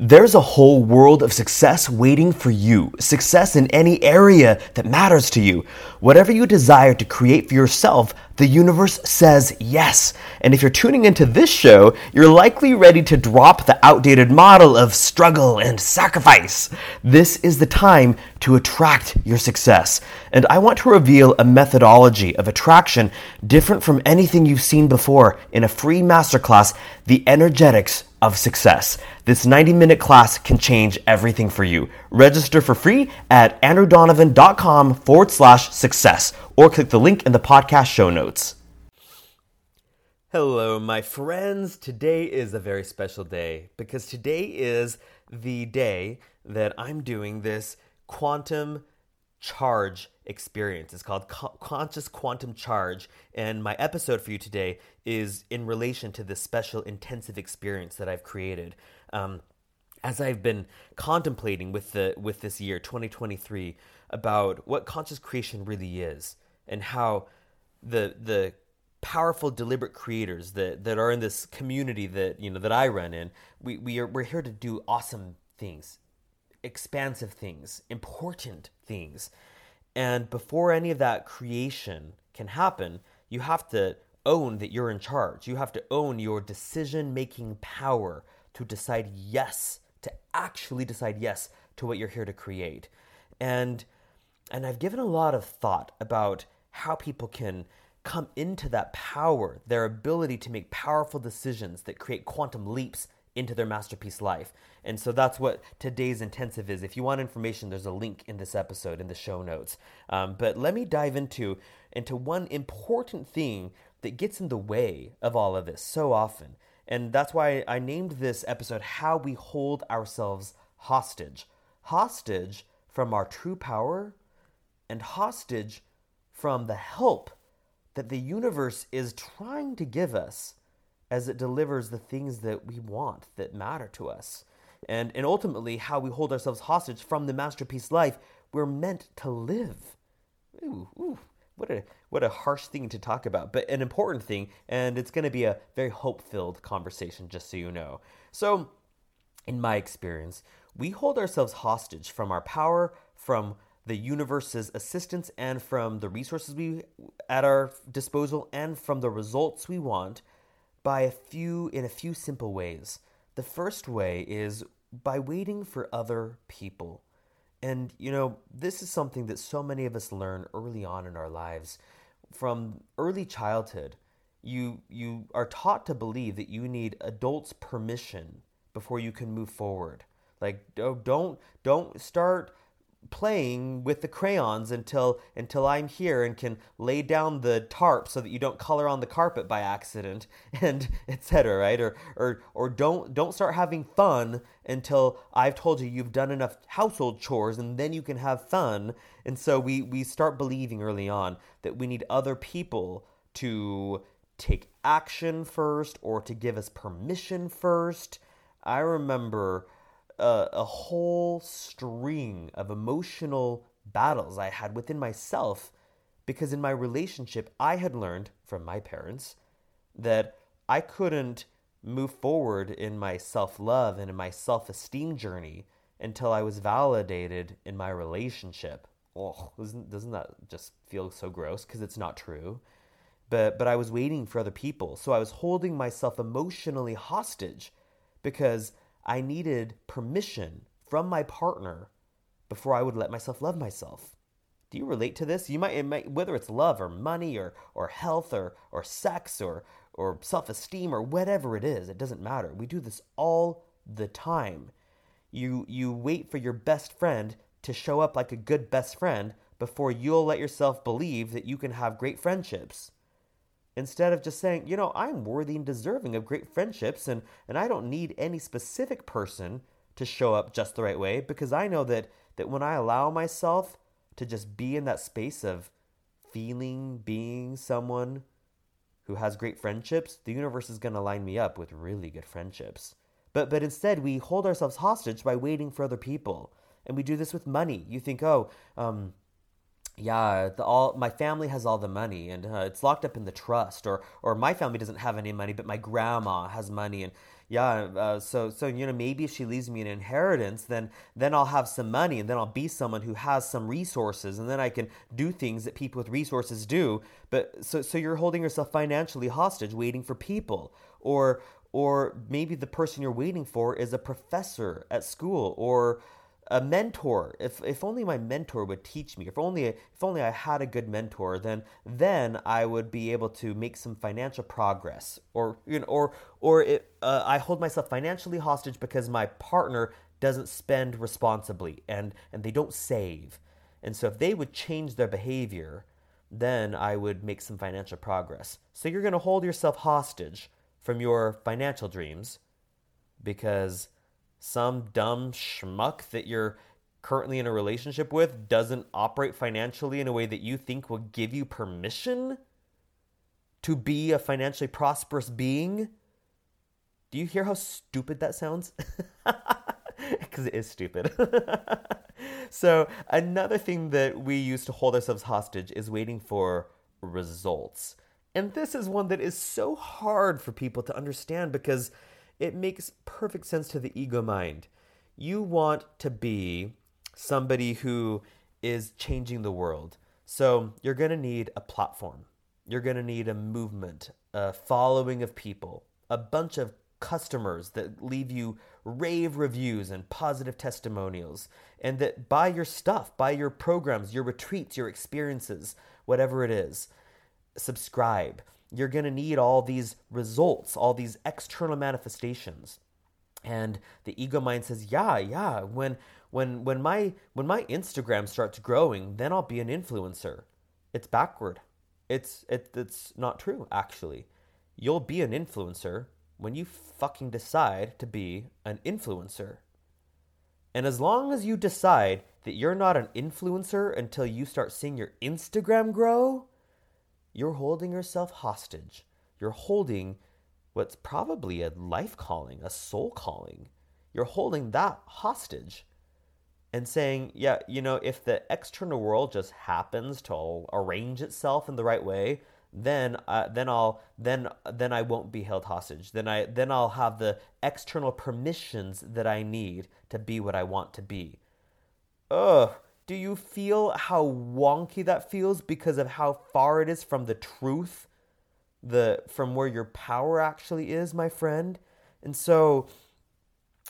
There's a whole world of success waiting for you. Success in any area that matters to you. Whatever you desire to create for yourself, the universe says yes. And if you're tuning into this show, you're likely ready to drop the outdated model of struggle and sacrifice. This is the time to attract your success. And I want to reveal a methodology of attraction different from anything you've seen before in a free masterclass, The Energetics of success. This 90 minute class can change everything for you. Register for free at andrewdonovan.com forward slash success or click the link in the podcast show notes. Hello, my friends. Today is a very special day because today is the day that I'm doing this quantum charge experience. It's called Co- Conscious Quantum Charge. And my episode for you today is in relation to this special intensive experience that I've created. Um, as I've been contemplating with the with this year 2023 about what conscious creation really is and how the the powerful deliberate creators that that are in this community that you know that I run in we we are we're here to do awesome things expansive things, important things. And before any of that creation can happen, you have to own that you're in charge. You have to own your decision making power to decide yes, to actually decide yes to what you're here to create. And and I've given a lot of thought about how people can come into that power, their ability to make powerful decisions that create quantum leaps into their masterpiece life. And so that's what today's intensive is. If you want information, there's a link in this episode in the show notes. Um, but let me dive into into one important thing that gets in the way of all of this so often. And that's why I named this episode How We Hold Ourselves Hostage. Hostage from our true power and hostage from the help that the universe is trying to give us as it delivers the things that we want that matter to us. And, and ultimately, how we hold ourselves hostage from the masterpiece life we're meant to live. Ooh, ooh, what a what a harsh thing to talk about, but an important thing, and it's going to be a very hope-filled conversation, just so you know. So, in my experience, we hold ourselves hostage from our power, from the universe's assistance, and from the resources we at our disposal, and from the results we want by a few in a few simple ways. The first way is by waiting for other people. And you know, this is something that so many of us learn early on in our lives. From early childhood, you you are taught to believe that you need adults' permission before you can move forward. Like don't don't start playing with the crayons until until I'm here and can lay down the tarp so that you don't color on the carpet by accident and etc right? Or or or don't don't start having fun until I've told you you've done enough household chores and then you can have fun. And so we we start believing early on that we need other people to take action first or to give us permission first. I remember a, a whole string of emotional battles I had within myself because in my relationship, I had learned from my parents that I couldn't move forward in my self love and in my self esteem journey until I was validated in my relationship. Oh, doesn't, doesn't that just feel so gross? Because it's not true. But, but I was waiting for other people. So I was holding myself emotionally hostage because I needed permission from my partner before I would let myself love myself. Do you relate to this? You might, it might whether it's love or money or or health or or sex or or self-esteem or whatever it is, it doesn't matter. We do this all the time. You you wait for your best friend to show up like a good best friend before you'll let yourself believe that you can have great friendships instead of just saying, you know, I'm worthy and deserving of great friendships and, and I don't need any specific person to show up just the right way because I know that, that when I allow myself to just be in that space of feeling, being someone who has great friendships, the universe is going to line me up with really good friendships. But, but instead, we hold ourselves hostage by waiting for other people. And we do this with money. You think, oh, um, yeah, the, all my family has all the money and uh, it's locked up in the trust, or or my family doesn't have any money, but my grandma has money, and yeah, uh, so so you know maybe if she leaves me an inheritance, then then I'll have some money, and then I'll be someone who has some resources, and then I can do things that people with resources do. But so so you're holding yourself financially hostage, waiting for people, or or maybe the person you're waiting for is a professor at school, or a mentor. If if only my mentor would teach me. If only if only I had a good mentor then then I would be able to make some financial progress. Or you know or or it, uh, I hold myself financially hostage because my partner doesn't spend responsibly and and they don't save. And so if they would change their behavior then I would make some financial progress. So you're going to hold yourself hostage from your financial dreams because some dumb schmuck that you're currently in a relationship with doesn't operate financially in a way that you think will give you permission to be a financially prosperous being. Do you hear how stupid that sounds? Because it is stupid. so, another thing that we use to hold ourselves hostage is waiting for results. And this is one that is so hard for people to understand because it makes perfect sense to the ego mind. You want to be somebody who is changing the world. So you're going to need a platform. You're going to need a movement, a following of people, a bunch of customers that leave you rave reviews and positive testimonials, and that buy your stuff, buy your programs, your retreats, your experiences, whatever it is. Subscribe you're going to need all these results, all these external manifestations. And the ego mind says, "Yeah, yeah, when when when my when my Instagram starts growing, then I'll be an influencer." It's backward. It's it, it's not true actually. You'll be an influencer when you fucking decide to be an influencer. And as long as you decide that you're not an influencer until you start seeing your Instagram grow, you're holding yourself hostage. You're holding what's probably a life calling, a soul calling. You're holding that hostage and saying, yeah, you know, if the external world just happens to arrange itself in the right way, then uh, then I'll then then I won't be held hostage. Then I then I'll have the external permissions that I need to be what I want to be. Ugh, do you feel how wonky that feels because of how far it is from the truth, the from where your power actually is, my friend? And so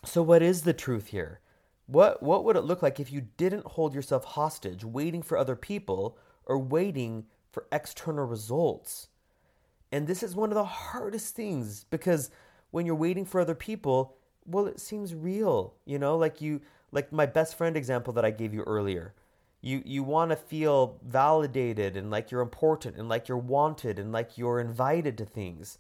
so what is the truth here? What what would it look like if you didn't hold yourself hostage, waiting for other people or waiting for external results? And this is one of the hardest things because when you're waiting for other people, well, it seems real, you know, like you like my best friend example that I gave you earlier. You you want to feel validated and like you're important and like you're wanted and like you're invited to things.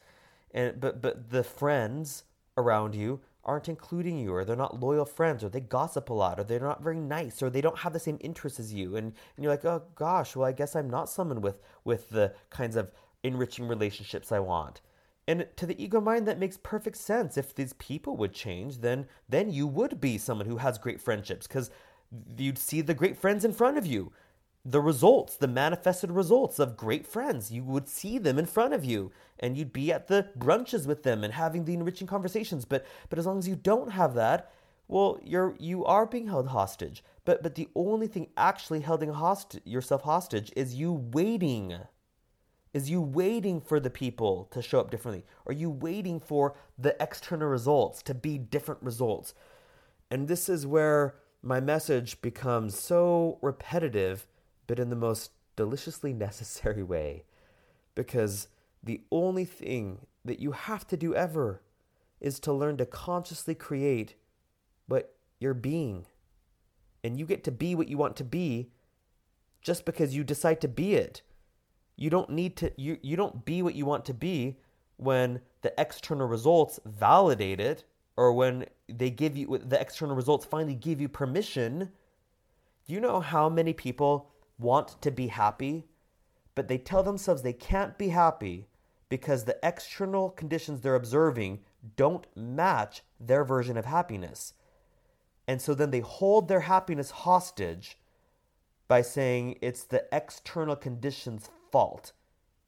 And but but the friends around you aren't including you or they're not loyal friends or they gossip a lot or they're not very nice or they don't have the same interests as you and, and you're like oh gosh well i guess i'm not someone with with the kinds of enriching relationships i want and to the ego mind, that makes perfect sense. If these people would change, then then you would be someone who has great friendships because you'd see the great friends in front of you. The results, the manifested results of great friends, you would see them in front of you, and you'd be at the brunches with them and having the enriching conversations. But but as long as you don't have that, well, you're you are being held hostage. But but the only thing actually holding host- yourself hostage is you waiting is you waiting for the people to show up differently? Are you waiting for the external results to be different results? And this is where my message becomes so repetitive, but in the most deliciously necessary way. Because the only thing that you have to do ever is to learn to consciously create what you're being. And you get to be what you want to be just because you decide to be it you don't need to you, you don't be what you want to be when the external results validate it or when they give you the external results finally give you permission. Do you know how many people want to be happy but they tell themselves they can't be happy because the external conditions they're observing don't match their version of happiness? And so then they hold their happiness hostage by saying it's the external conditions fault.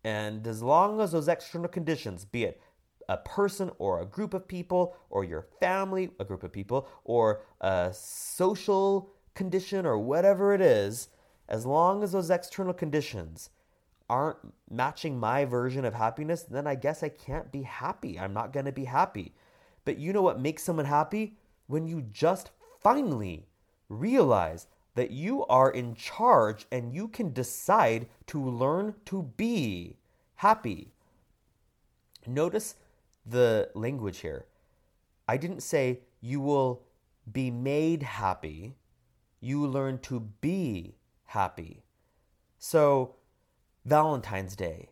And as long as those external conditions, be it a person or a group of people or your family, a group of people, or a social condition or whatever it is, as long as those external conditions aren't matching my version of happiness, then I guess I can't be happy. I'm not going to be happy. But you know what makes someone happy? When you just finally realize that you are in charge and you can decide to learn to be happy. Notice the language here. I didn't say you will be made happy. You learn to be happy. So, Valentine's Day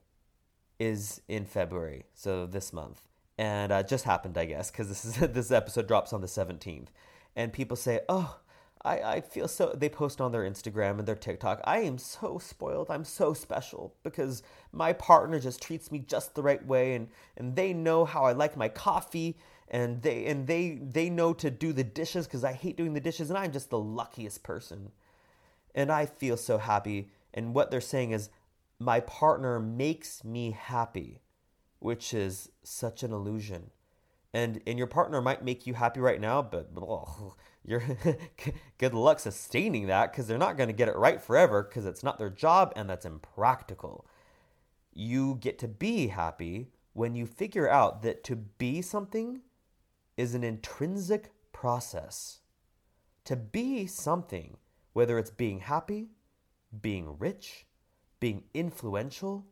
is in February, so this month, and uh, just happened, I guess, because this is this episode drops on the seventeenth, and people say, "Oh, I, I feel so." They post on their Instagram and their TikTok, "I am so spoiled. I'm so special because my partner just treats me just the right way, and and they know how I like my coffee." And they and they they know to do the dishes because I hate doing the dishes, and I'm just the luckiest person. And I feel so happy. And what they're saying is, my partner makes me happy, which is such an illusion. And and your partner might make you happy right now, but oh, you're good luck sustaining that because they're not going to get it right forever because it's not their job and that's impractical. You get to be happy when you figure out that to be something is an intrinsic process. To be something, whether it's being happy, being rich, being influential,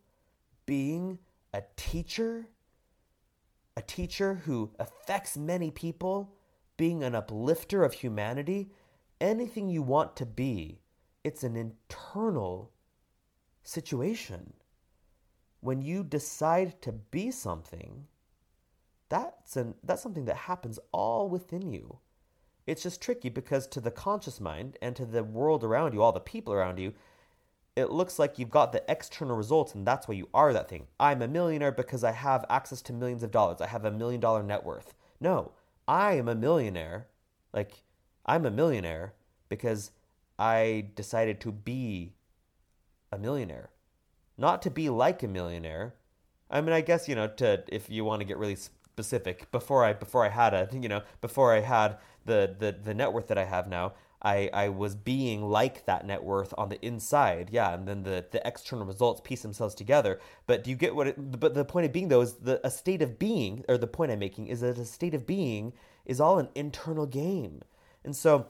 being a teacher, a teacher who affects many people, being an uplifter of humanity, anything you want to be, it's an internal situation. When you decide to be something, that's an that's something that happens all within you. It's just tricky because to the conscious mind and to the world around you, all the people around you, it looks like you've got the external results and that's why you are that thing. I'm a millionaire because I have access to millions of dollars. I have a million dollar net worth. No, I am a millionaire. Like, I'm a millionaire because I decided to be a millionaire, not to be like a millionaire. I mean, I guess, you know, to, if you want to get really specific, before I, before I had a, you know, before I had the, the, the net worth that I have now, I, I was being like that net worth on the inside, yeah, and then the, the external results piece themselves together. But do you get what? It, but the point of being though is the a state of being, or the point I'm making is that a state of being is all an internal game, and so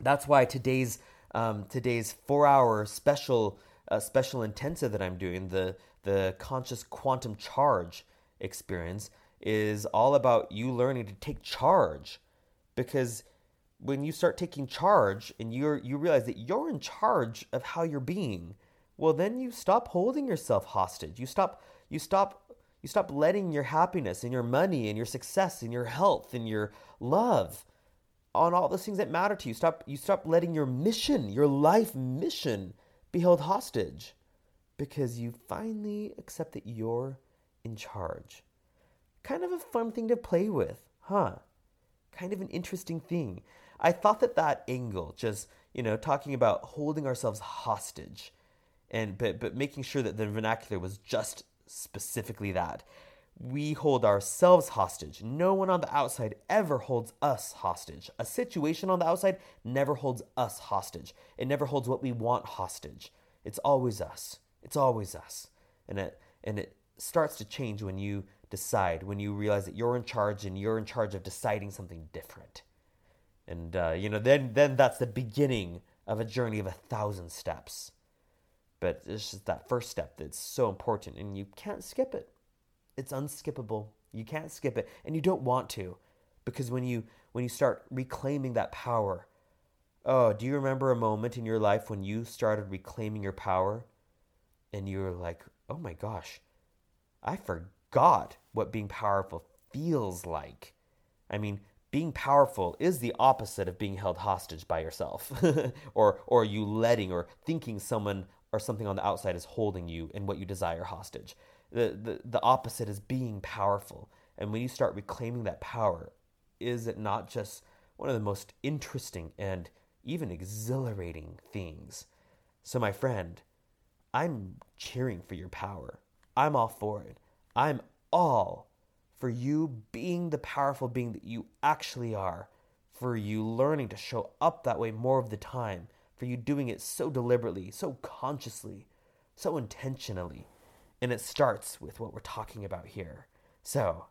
that's why today's um, today's four hour special uh, special intensive that I'm doing the the conscious quantum charge experience is all about you learning to take charge because when you start taking charge and you you realize that you're in charge of how you're being, well then you stop holding yourself hostage. You stop you stop you stop letting your happiness and your money and your success and your health and your love on all those things that matter to you. Stop you stop letting your mission, your life mission be held hostage because you finally accept that you're in charge. Kind of a fun thing to play with, huh? Kind of an interesting thing. I thought that that angle, just you know, talking about holding ourselves hostage, and but but making sure that the vernacular was just specifically that. We hold ourselves hostage. No one on the outside ever holds us hostage. A situation on the outside never holds us hostage. It never holds what we want hostage. It's always us. It's always us. And it and it starts to change when you decide, when you realize that you're in charge and you're in charge of deciding something different and uh, you know then then that's the beginning of a journey of a thousand steps. But it's just that first step that's so important and you can't skip it. It's unskippable. You can't skip it and you don't want to because when you when you start reclaiming that power oh do you remember a moment in your life when you started reclaiming your power? And you were like oh my gosh i forgot what being powerful feels like. I mean being powerful is the opposite of being held hostage by yourself. Or or you letting or thinking someone or something on the outside is holding you and what you desire hostage. The, the the opposite is being powerful. And when you start reclaiming that power is it not just one of the most interesting and even exhilarating things? So my friend i'm cheering for your power. I'm all for it. I'm all for you being the powerful being that you actually are, for you learning to show up that way more of the time, for you doing it so deliberately, so consciously, so intentionally. And it starts with what we're talking about here. So,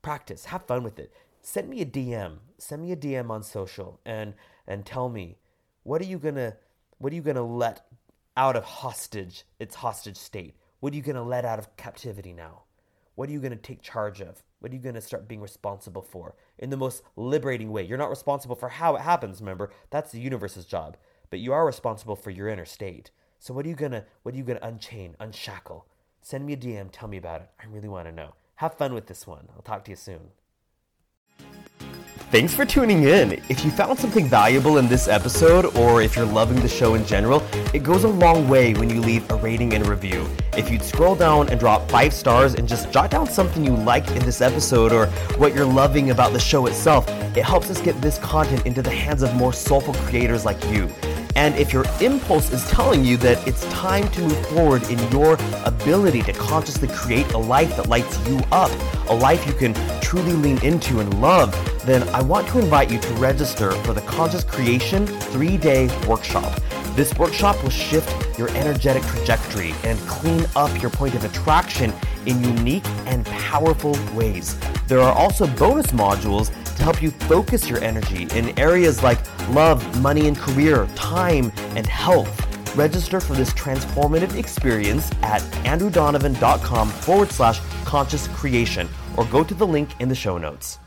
practice, have fun with it. Send me a DM. Send me a DM on social and and tell me what are you going to what are you going to let out of hostage its hostage state? What are you going to let out of captivity now? What are you going to take charge of? What are you going to start being responsible for in the most liberating way? You're not responsible for how it happens, remember? That's the universe's job. But you are responsible for your inner state. So what are you going to what are you going to unchain, unshackle? Send me a DM, tell me about it. I really want to know. Have fun with this one. I'll talk to you soon. Thanks for tuning in. If you found something valuable in this episode, or if you're loving the show in general, it goes a long way when you leave a rating and review. If you'd scroll down and drop five stars and just jot down something you liked in this episode or what you're loving about the show itself, it helps us get this content into the hands of more soulful creators like you. And if your impulse is telling you that it's time to move forward in your ability to consciously create a life that lights you up, a life you can truly lean into and love, then I want to invite you to register for the Conscious Creation three day workshop. This workshop will shift your energetic trajectory and clean up your point of attraction in unique and powerful ways. There are also bonus modules to help you focus your energy in areas like love, money and career, time, and health. Register for this transformative experience at andrewdonovan.com forward slash conscious creation or go to the link in the show notes.